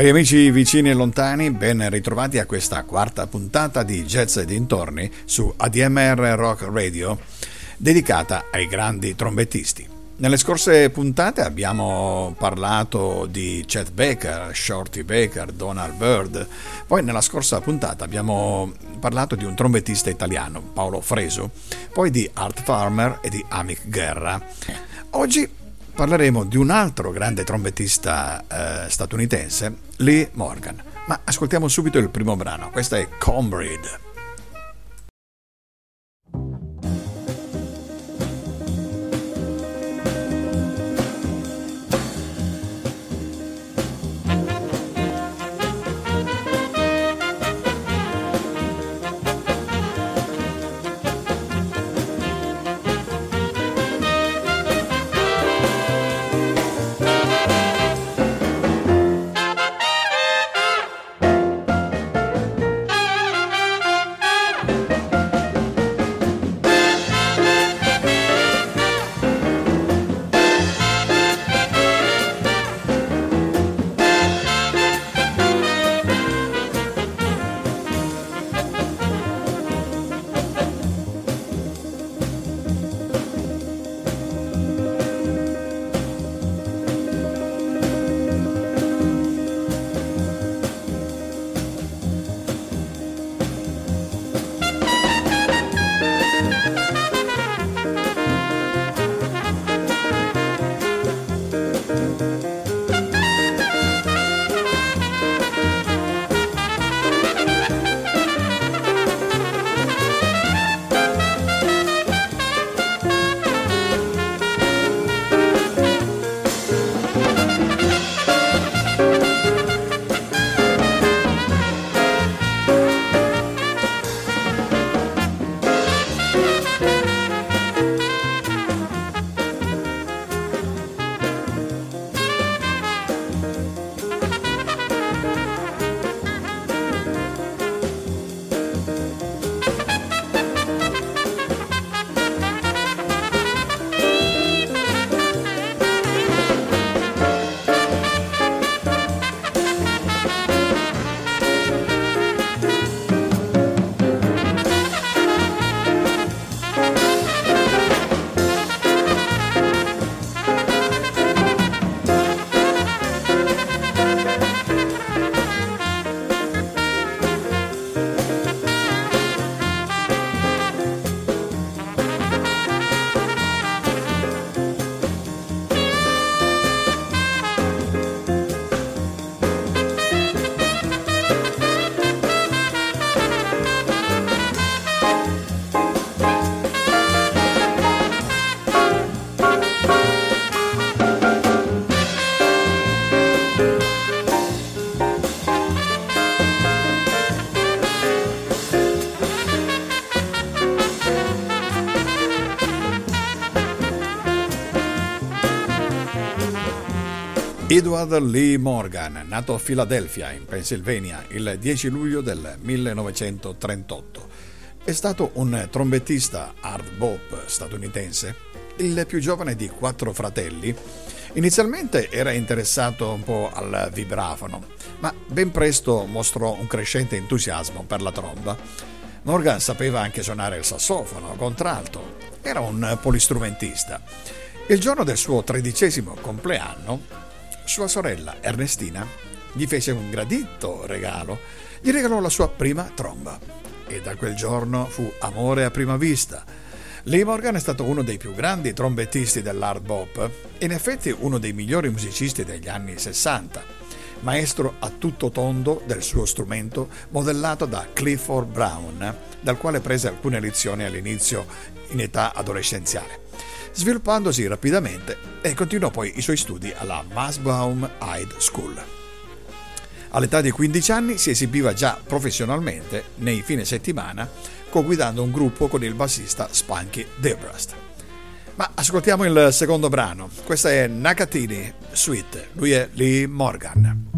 Cari amici vicini e lontani, ben ritrovati a questa quarta puntata di Jazz e dintorni su ADMR Rock Radio, dedicata ai grandi trombettisti. Nelle scorse puntate abbiamo parlato di Chet Baker, Shorty Baker, Donald Byrd, poi nella scorsa puntata abbiamo parlato di un trombettista italiano, Paolo Freso, poi di Art Farmer e di Amic Guerra. Oggi parleremo di un altro grande trombettista eh, statunitense, Lee Morgan. Ma ascoltiamo subito il primo brano, questo è Combreed. Edward Lee Morgan, nato a Philadelphia, in Pennsylvania, il 10 luglio del 1938, è stato un trombettista hard bop statunitense, il più giovane di quattro fratelli. Inizialmente era interessato un po' al vibrafono, ma ben presto mostrò un crescente entusiasmo per la tromba. Morgan sapeva anche suonare il sassofono, contralto, era un polistrumentista. Il giorno del suo tredicesimo compleanno sua sorella Ernestina gli fece un gradito regalo, gli regalò la sua prima tromba e da quel giorno fu amore a prima vista. Lee Morgan è stato uno dei più grandi trombettisti dell'hard bop e in effetti uno dei migliori musicisti degli anni 60. maestro a tutto tondo del suo strumento, modellato da Clifford Brown, dal quale prese alcune lezioni all'inizio in età adolescenziale, sviluppandosi rapidamente e continuò poi i suoi studi alla Masbaum High School. All'età di 15 anni si esibiva già professionalmente nei fine settimana, co-guidando un gruppo con il bassista Spunky Debrast. Ma ascoltiamo il secondo brano. Questa è Nakatini Suite. Lui è Lee Morgan.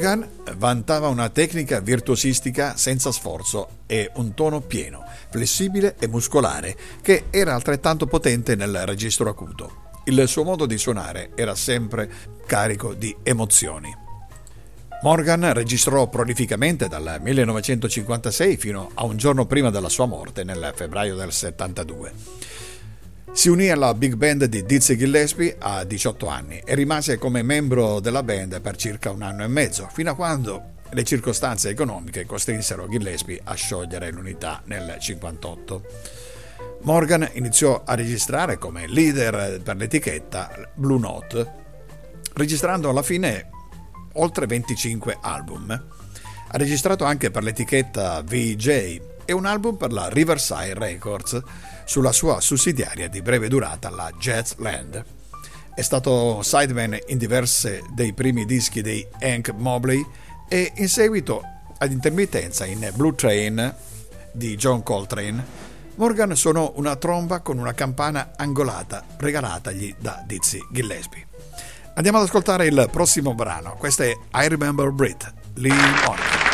Morgan vantava una tecnica virtuosistica senza sforzo e un tono pieno, flessibile e muscolare, che era altrettanto potente nel registro acuto. Il suo modo di suonare era sempre carico di emozioni. Morgan registrò prolificamente dal 1956 fino a un giorno prima della sua morte, nel febbraio del 72. Si unì alla big band di Dizzy Gillespie a 18 anni e rimase come membro della band per circa un anno e mezzo, fino a quando le circostanze economiche costrinsero Gillespie a sciogliere l'unità nel 58. Morgan iniziò a registrare come leader per l'etichetta Blue Note, registrando alla fine oltre 25 album. Ha registrato anche per l'etichetta VJ e un album per la Riverside Records sulla sua sussidiaria di breve durata, la Jazzland. È stato sideman in diverse dei primi dischi di Hank Mobley e in seguito ad intermittenza in Blue Train di John Coltrane Morgan suonò una tromba con una campana angolata regalatagli da Dizzy Gillespie. Andiamo ad ascoltare il prossimo brano. Questo è I Remember Brit, Lee Morgan.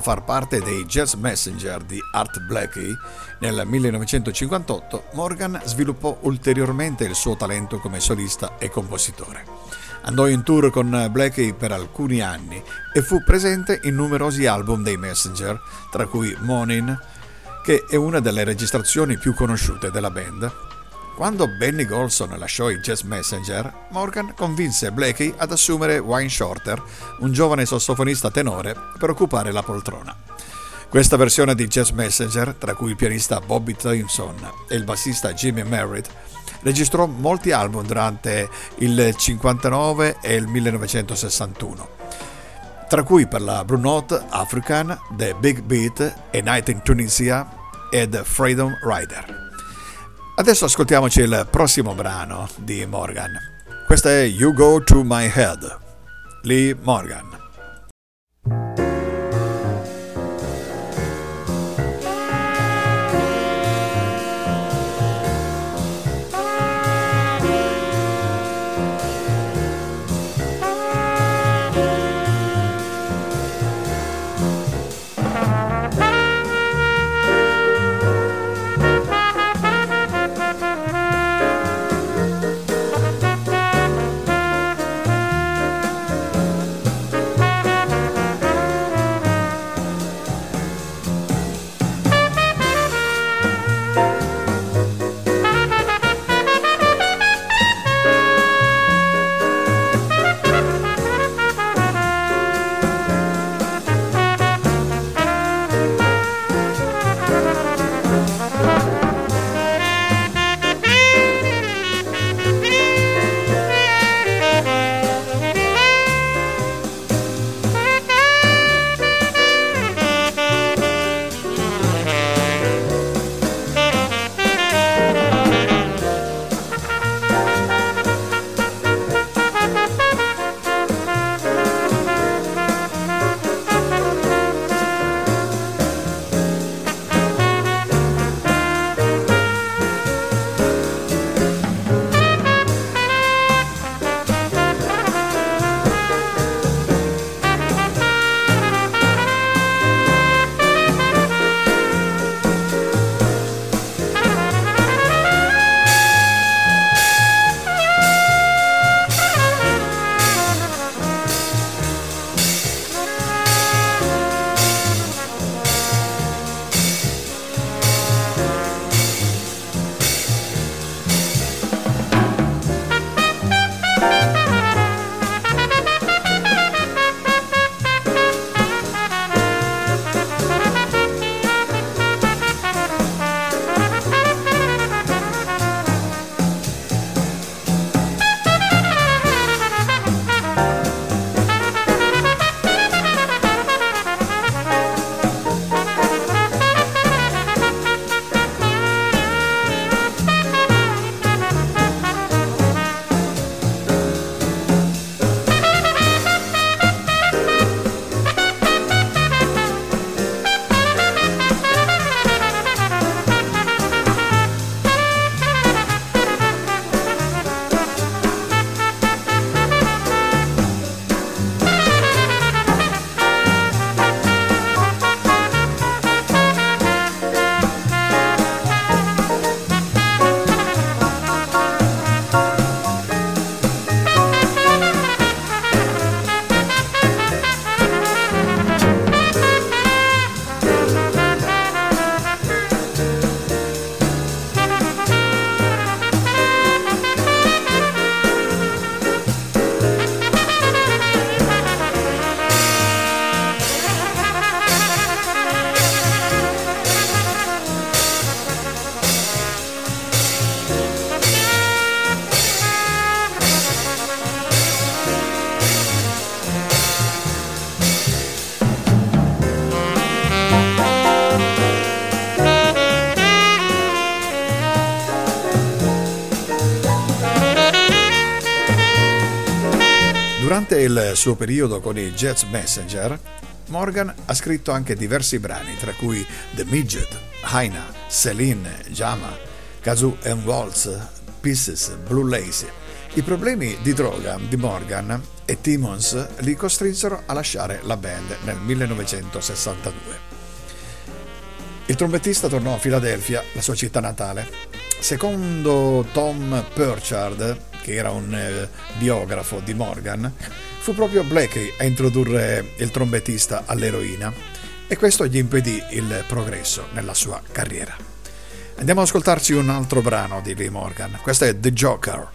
A far parte dei Jazz Messenger di Art Blakey nel 1958, Morgan sviluppò ulteriormente il suo talento come solista e compositore. Andò in tour con Blakey per alcuni anni e fu presente in numerosi album dei Messenger, tra cui Morning, che è una delle registrazioni più conosciute della band, quando Benny Golson lasciò i Jazz Messenger, Morgan convinse Blakey ad assumere Wayne Shorter, un giovane sassofonista tenore, per occupare la poltrona. Questa versione di Jazz Messenger, tra cui il pianista Bobby Thompson e il bassista Jimmy Merritt, registrò molti album durante il 59 e il 1961, tra cui per la Blue Note African, The Big Beat, A Night in Tunisia ed Freedom Rider. Adesso ascoltiamoci il prossimo brano di Morgan. Questo è You Go to My Head, Lee Morgan. Suo periodo con i Jets Messenger, Morgan ha scritto anche diversi brani, tra cui The Midget, Haina, Celine, Jama, Kazoo and Waltz, Pieces, Blue Lace. I problemi di droga di Morgan e Timmons li costrinsero a lasciare la band nel 1962. Il trombettista tornò a Filadelfia, la sua città natale. Secondo Tom Purchard, che era un eh, biografo di Morgan, fu proprio Blackie a introdurre il trombettista all'eroina e questo gli impedì il progresso nella sua carriera. Andiamo ad ascoltarci un altro brano di Lee Morgan, questo è The Joker.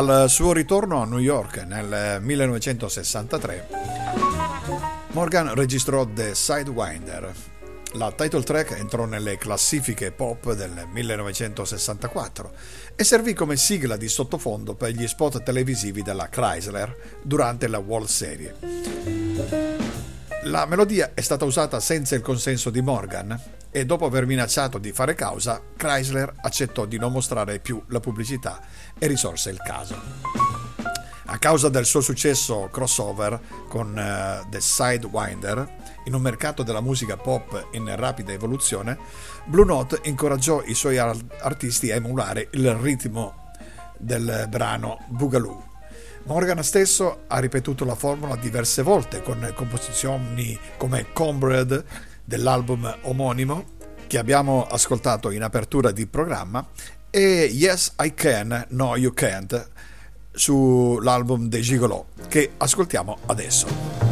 Al suo ritorno a New York nel 1963, Morgan registrò The Sidewinder. La title track entrò nelle classifiche pop del 1964 e servì come sigla di sottofondo per gli spot televisivi della Chrysler durante la World Series. La melodia è stata usata senza il consenso di Morgan e dopo aver minacciato di fare causa, Chrysler accettò di non mostrare più la pubblicità e risorse il caso. A causa del suo successo crossover con uh, The Sidewinder, in un mercato della musica pop in rapida evoluzione, Blue Note incoraggiò i suoi artisti a emulare il ritmo del brano Boogaloo. Morgan stesso ha ripetuto la formula diverse volte con composizioni come Comrade dell'album omonimo che abbiamo ascoltato in apertura di programma e Yes I Can, No You Can't sull'album dei Gigolo che ascoltiamo adesso.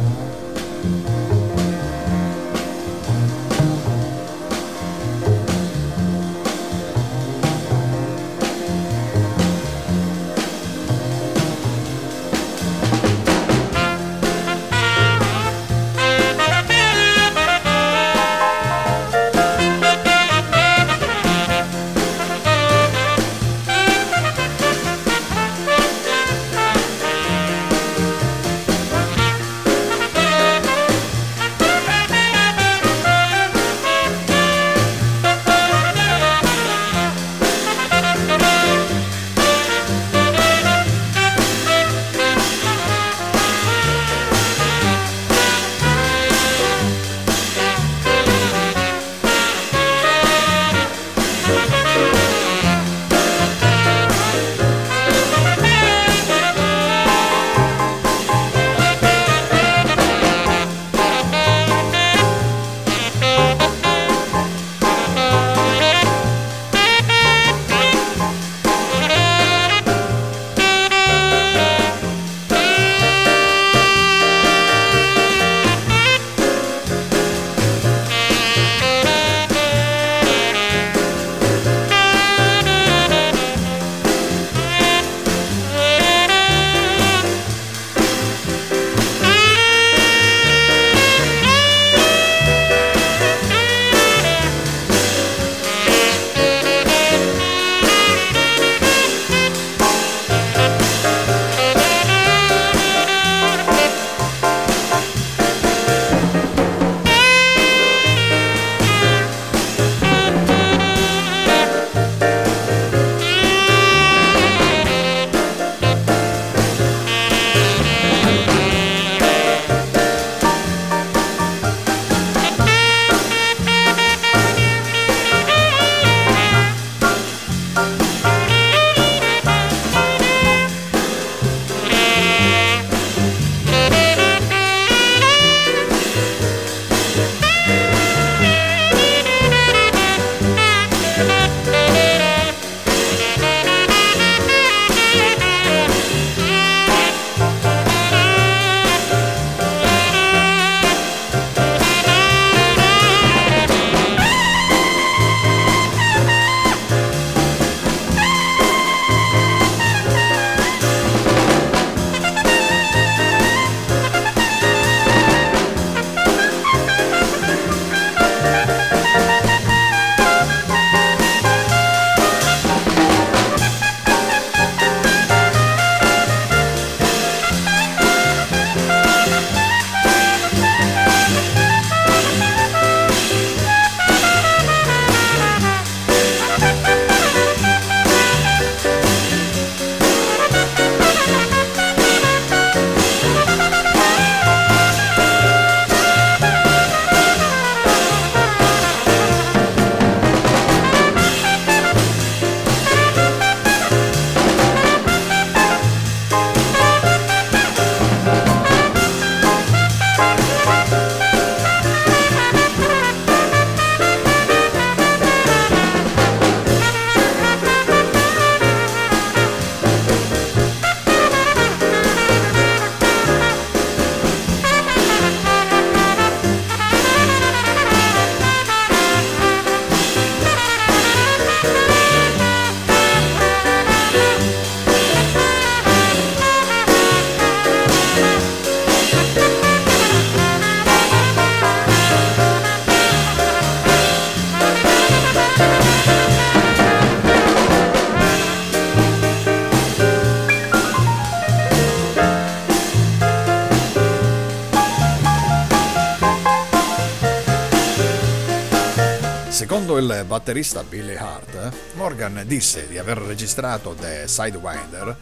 Il batterista Billy Hart, Morgan disse di aver registrato The Sidewinder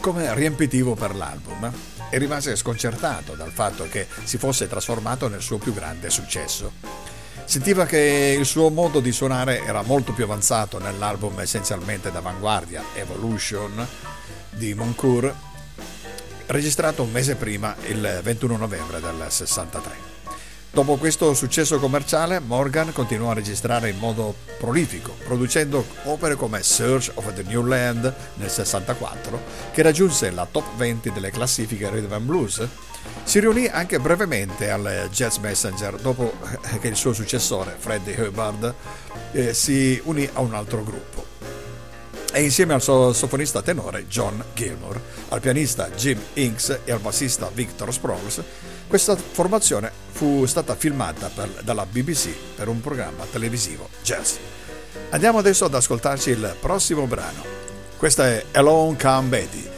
come riempitivo per l'album e rimase sconcertato dal fatto che si fosse trasformato nel suo più grande successo. Sentiva che il suo modo di suonare era molto più avanzato nell'album essenzialmente d'avanguardia Evolution di Moncourt, registrato un mese prima, il 21 novembre del 63. Dopo questo successo commerciale, Morgan continuò a registrare in modo prolifico, producendo opere come Search of the New Land nel 64, che raggiunse la top 20 delle classifiche Rhythm and Blues. Si riunì anche brevemente al Jazz Messenger dopo che il suo successore, Freddie Hubbard, eh, si unì a un altro gruppo. E insieme al suo soffonista tenore John Gilmour, al pianista Jim Inks e al bassista Victor Sproles, questa formazione fu stata filmata per, dalla BBC per un programma televisivo jazz. Andiamo adesso ad ascoltarci il prossimo brano. Questa è Alone Come Betty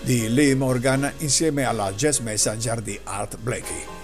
di Lee Morgan insieme alla Jazz Messenger di Art Blakey.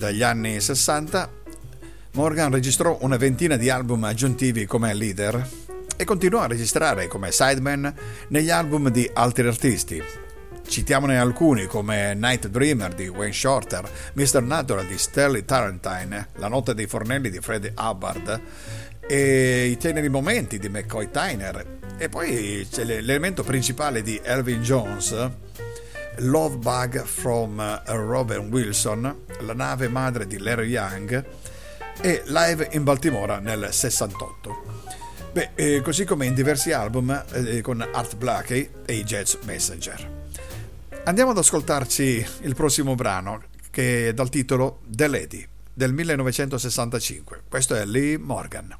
Degli anni 60, Morgan registrò una ventina di album aggiuntivi come leader e continuò a registrare come sideman negli album di altri artisti. Citiamone alcuni come Night Dreamer di Wayne Shorter, Mr. Natural di Sterling Tarantine, La notte dei fornelli di Freddie Hubbard e I teneri momenti di McCoy Tyner e poi c'è l'elemento principale di Elvin Jones Love Bug from uh, Robin Wilson, la nave madre di Larry Young e Live in Baltimora nel 68. Beh, eh, così come in diversi album eh, con Art Blakey e i Jazz Messenger. Andiamo ad ascoltarci il prossimo brano che è dal titolo The Lady del 1965. Questo è Lee Morgan.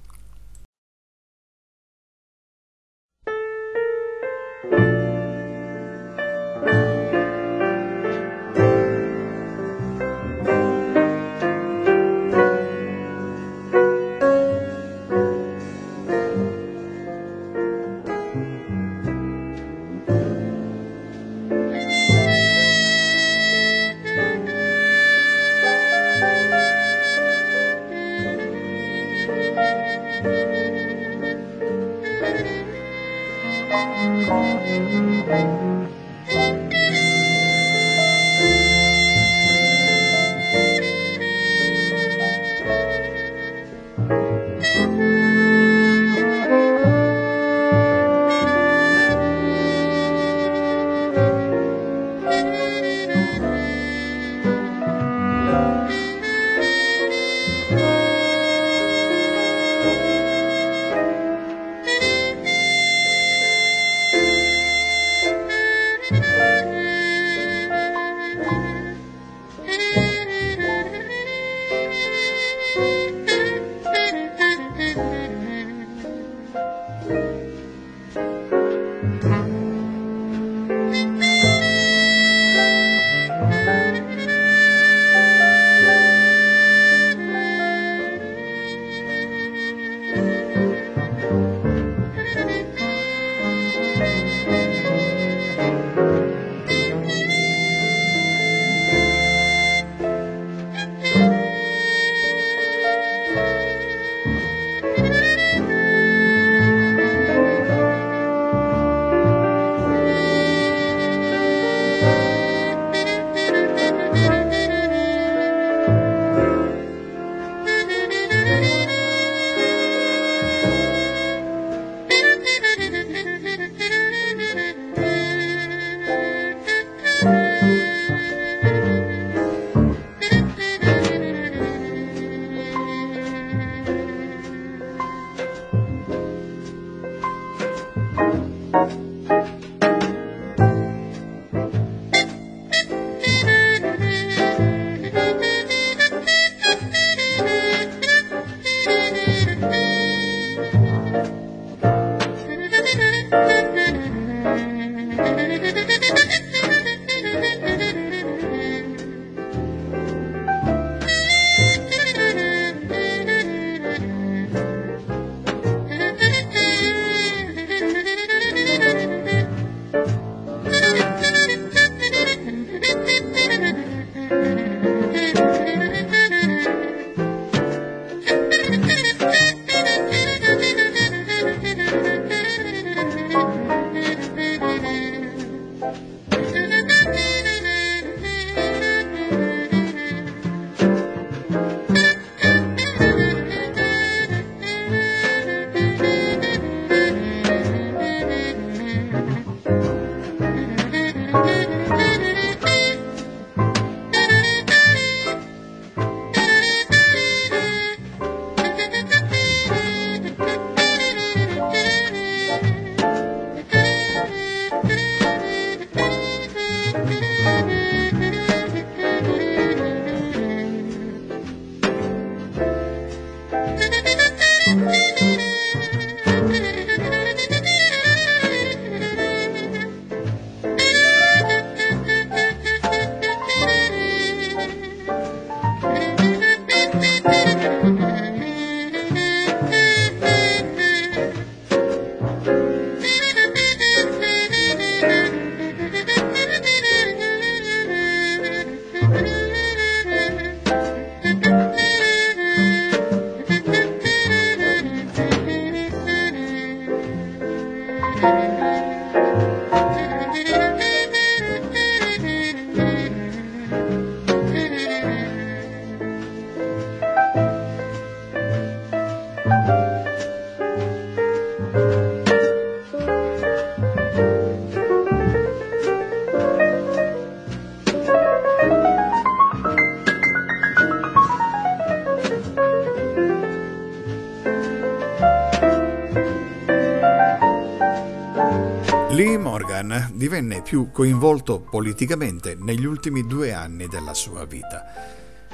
Divenne più coinvolto politicamente negli ultimi due anni della sua vita,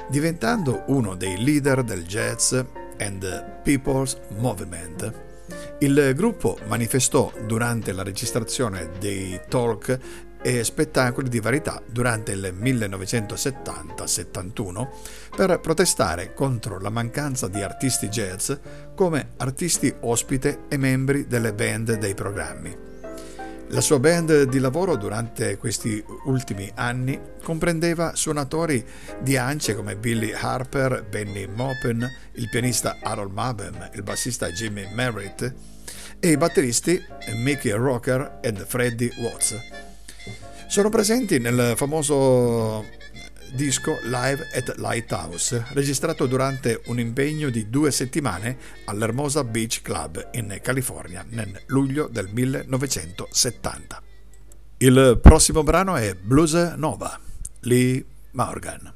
diventando uno dei leader del jazz and People's Movement. Il gruppo manifestò durante la registrazione dei talk e spettacoli di varietà durante il 1970-71 per protestare contro la mancanza di artisti jazz come artisti ospite e membri delle band dei programmi. La sua band di lavoro durante questi ultimi anni comprendeva suonatori di ance come Billy Harper, Benny Maupin, il pianista Harold Mabem, il bassista Jimmy Merritt e i batteristi Mickey Rocker e Freddie Watts. Sono presenti nel famoso disco Live at Lighthouse, registrato durante un impegno di due settimane all'Hermosa Beach Club in California nel luglio del 1970. Il prossimo brano è Blues Nova, Lee Morgan.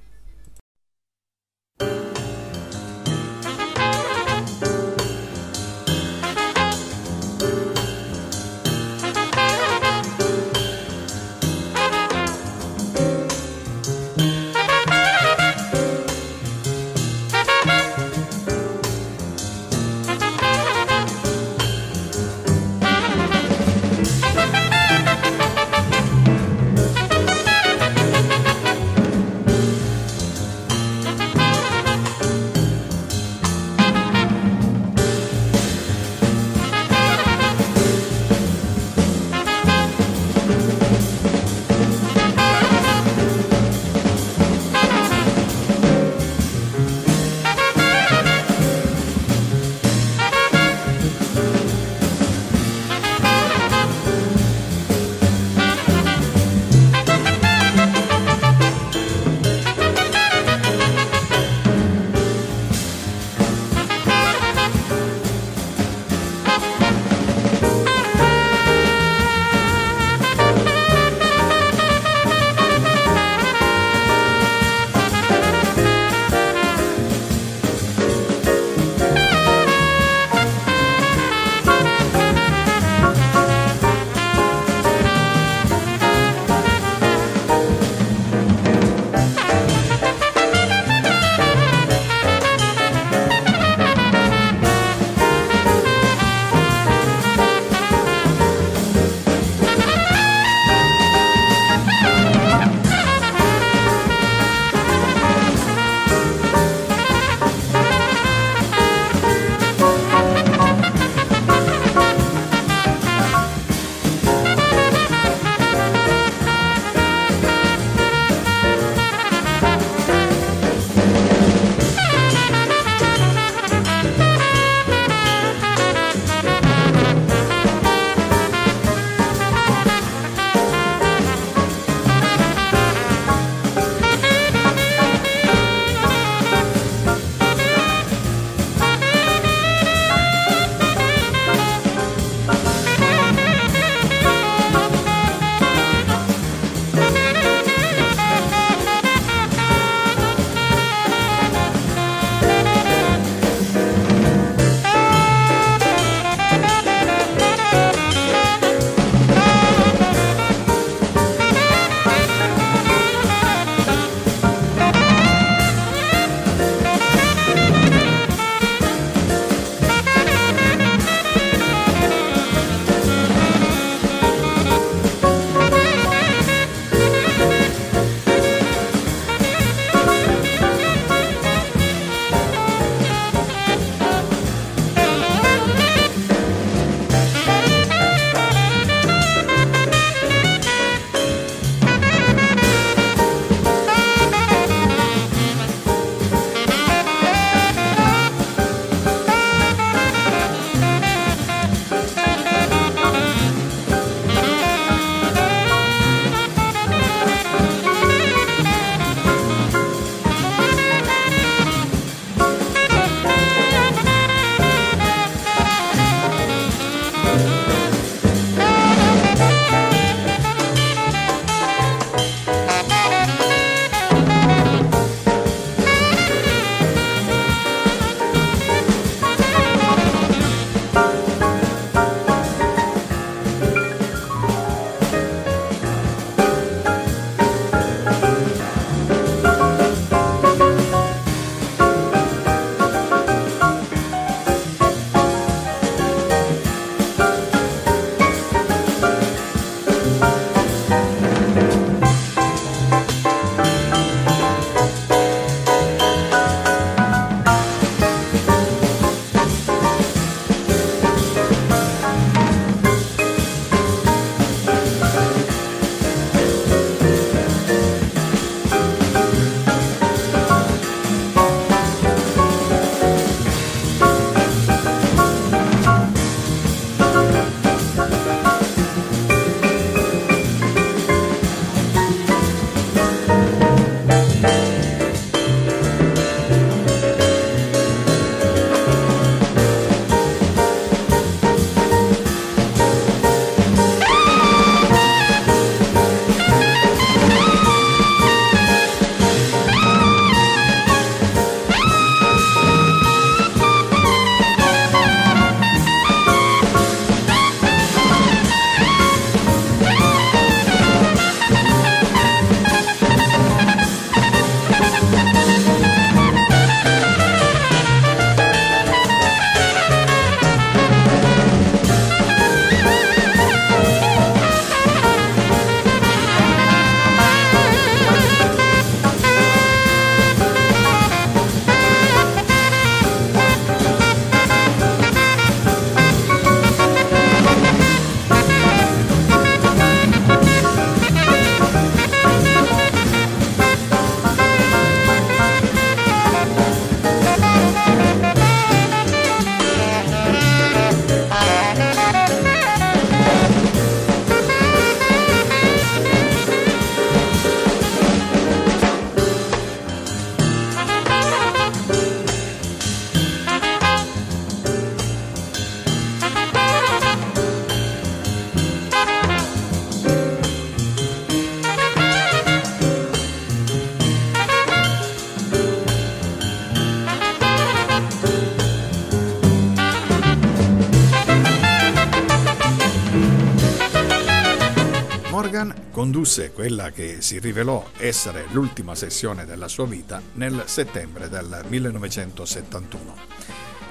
Condusse quella che si rivelò essere l'ultima sessione della sua vita nel settembre del 1971.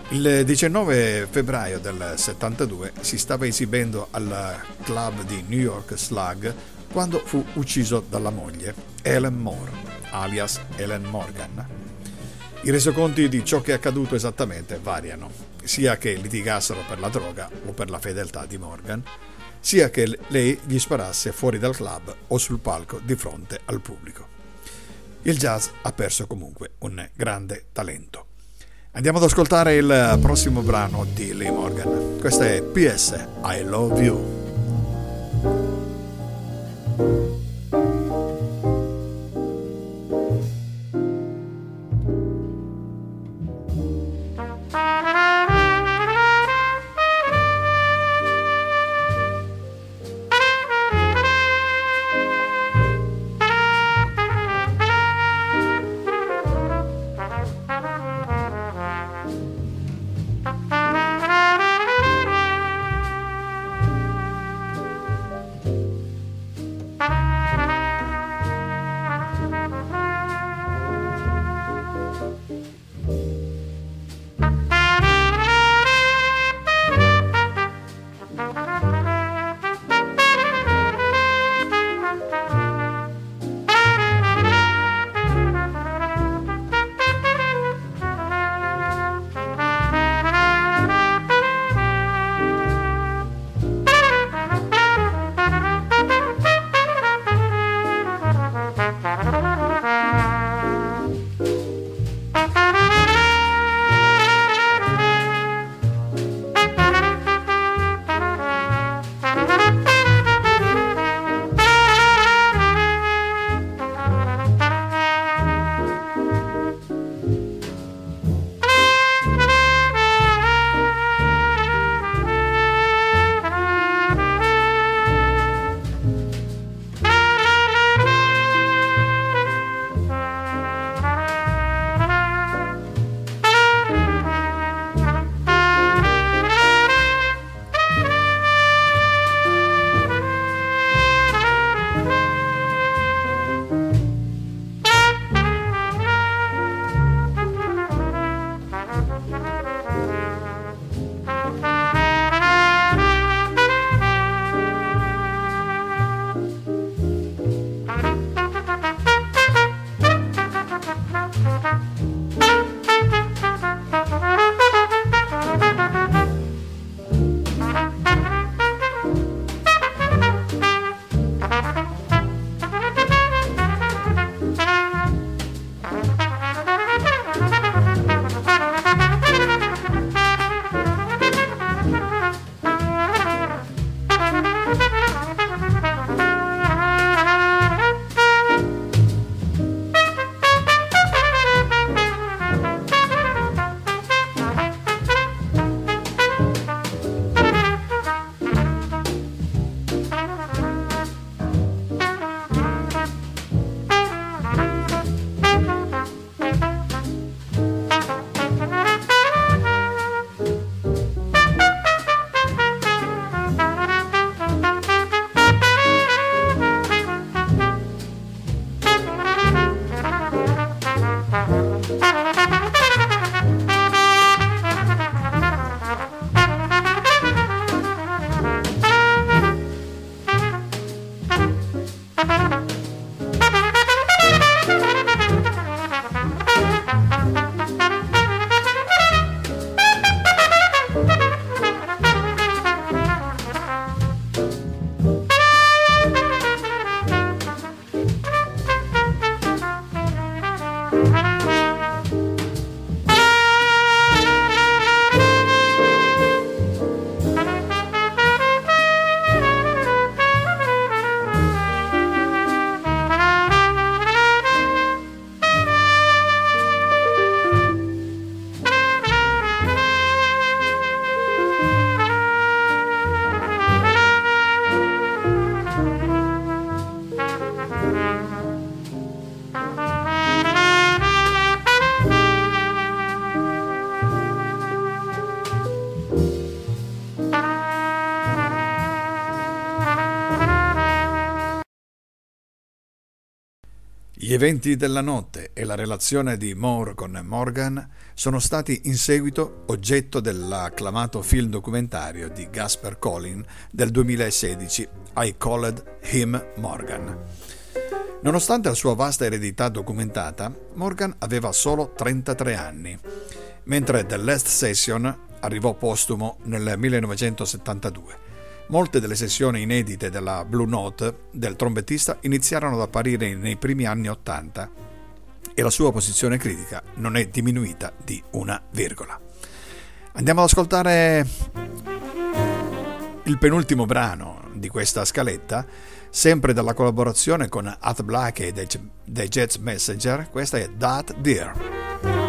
Il 19 febbraio del 72 si stava esibendo al club di New York Slug quando fu ucciso dalla moglie, Ellen Moore, alias Ellen Morgan. I resoconti di ciò che è accaduto esattamente variano, sia che litigassero per la droga o per la fedeltà di Morgan, sia che lei gli sparasse fuori dal club o sul palco di fronte al pubblico. Il jazz ha perso comunque un grande talento. Andiamo ad ascoltare il prossimo brano di Lee Morgan. Questo è PS I Love You. Gli eventi della notte e la relazione di Moore con Morgan sono stati in seguito oggetto dell'acclamato film documentario di Gasper Collin del 2016, I Called Him Morgan. Nonostante la sua vasta eredità documentata, Morgan aveva solo 33 anni, mentre The Last Session arrivò postumo nel 1972. Molte delle sessioni inedite della Blue Note del trombettista iniziarono ad apparire nei primi anni Ottanta e la sua posizione critica non è diminuita di una virgola. Andiamo ad ascoltare il penultimo brano di questa scaletta, sempre dalla collaborazione con Art Black e dei Jets Messenger, questa è That Dear.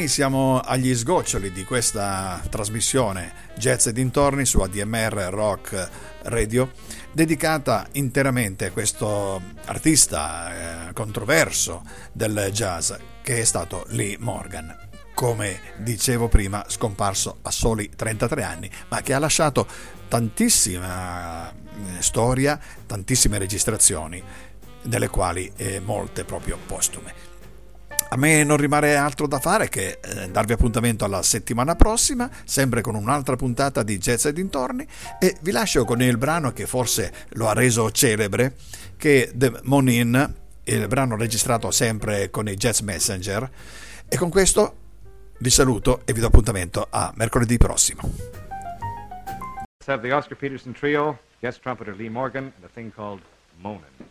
Ormai siamo agli sgoccioli di questa trasmissione Jazz e dintorni su ADMR Rock Radio, dedicata interamente a questo artista eh, controverso del jazz che è stato Lee Morgan. Come dicevo prima, scomparso a soli 33 anni, ma che ha lasciato tantissima eh, storia, tantissime registrazioni, delle quali eh, molte proprio postume. A me non rimane altro da fare che eh, darvi appuntamento alla settimana prossima, sempre con un'altra puntata di Jazz e dintorni, e vi lascio con il brano che forse lo ha reso celebre, che è The Monin, il brano registrato sempre con i Jazz Messenger. E con questo vi saluto e vi do appuntamento a mercoledì prossimo. Have the Oscar Peterson Trio, guest trumpeter Lee Morgan, and a thing called Monin.